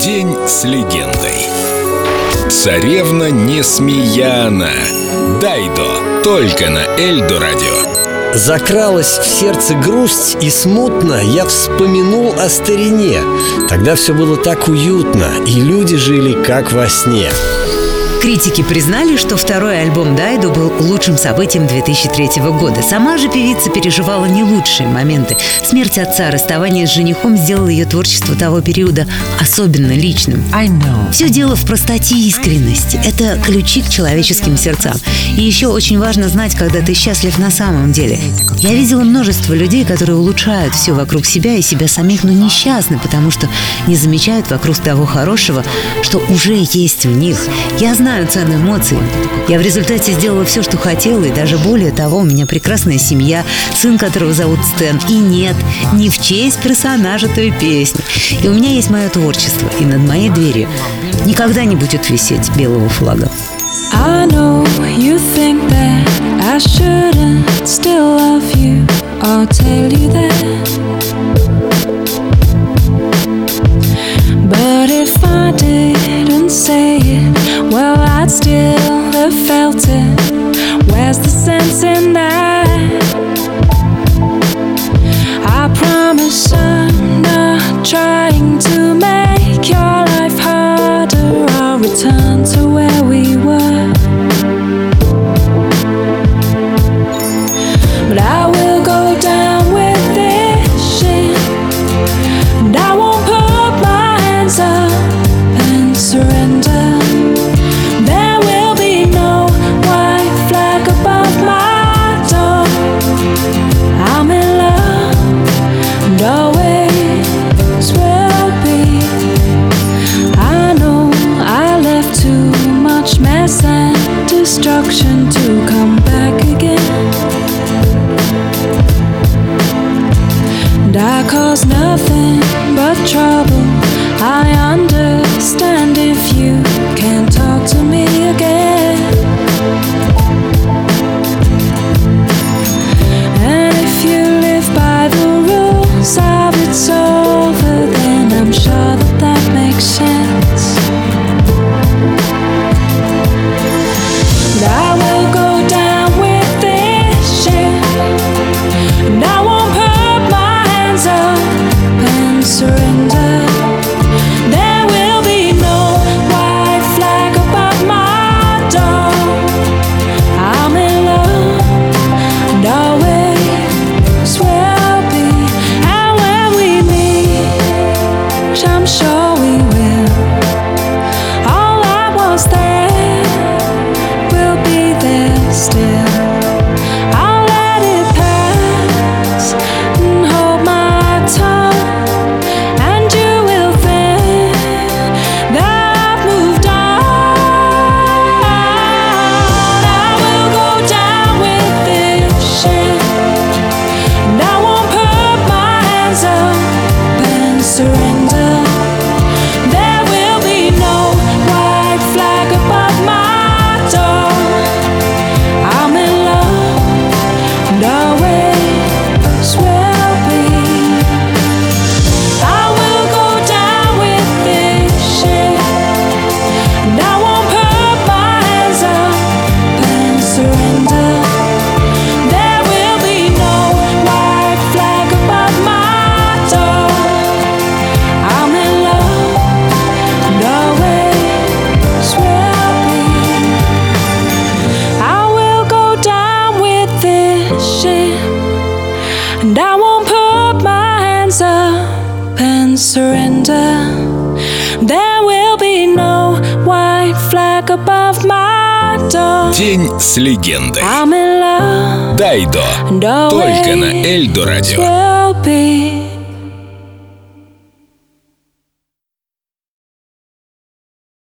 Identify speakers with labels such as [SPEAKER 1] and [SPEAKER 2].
[SPEAKER 1] День с легендой. Царевна Несмеяна. Дайдо. Только на Эльдо радио.
[SPEAKER 2] Закралась в сердце грусть и смутно я вспомянул о старине Тогда все было так уютно, и люди жили как во сне
[SPEAKER 3] Критики признали, что второй альбом Дайду был лучшим событием 2003 года. Сама же певица переживала не лучшие моменты. Смерть отца, расставание с женихом сделало ее творчество того периода особенно личным. Все дело в простоте и искренности. Это ключи к человеческим сердцам. И еще очень важно знать, когда ты счастлив на самом деле. Я видела множество людей, которые улучшают все вокруг себя и себя самих, но несчастны, потому что не замечают вокруг того хорошего, что уже есть в них. Я знаю, знаю цену эмоций. Я в результате сделала все, что хотела, и даже более того, у меня прекрасная семья, сын которого зовут Стэн. И нет, не в честь персонажа той песни. И у меня есть мое творчество, и над моей дверью никогда не будет висеть белого флага. I know you think that I shouldn't still love you or tell you that. Return to where we were. But I will destruction to come back surrender. There will be no white flag above my door.
[SPEAKER 1] День с легендой.
[SPEAKER 3] I'm in love.
[SPEAKER 1] Дайдо.
[SPEAKER 3] And
[SPEAKER 1] Только на
[SPEAKER 3] always
[SPEAKER 1] Эльдо радио.
[SPEAKER 3] will be.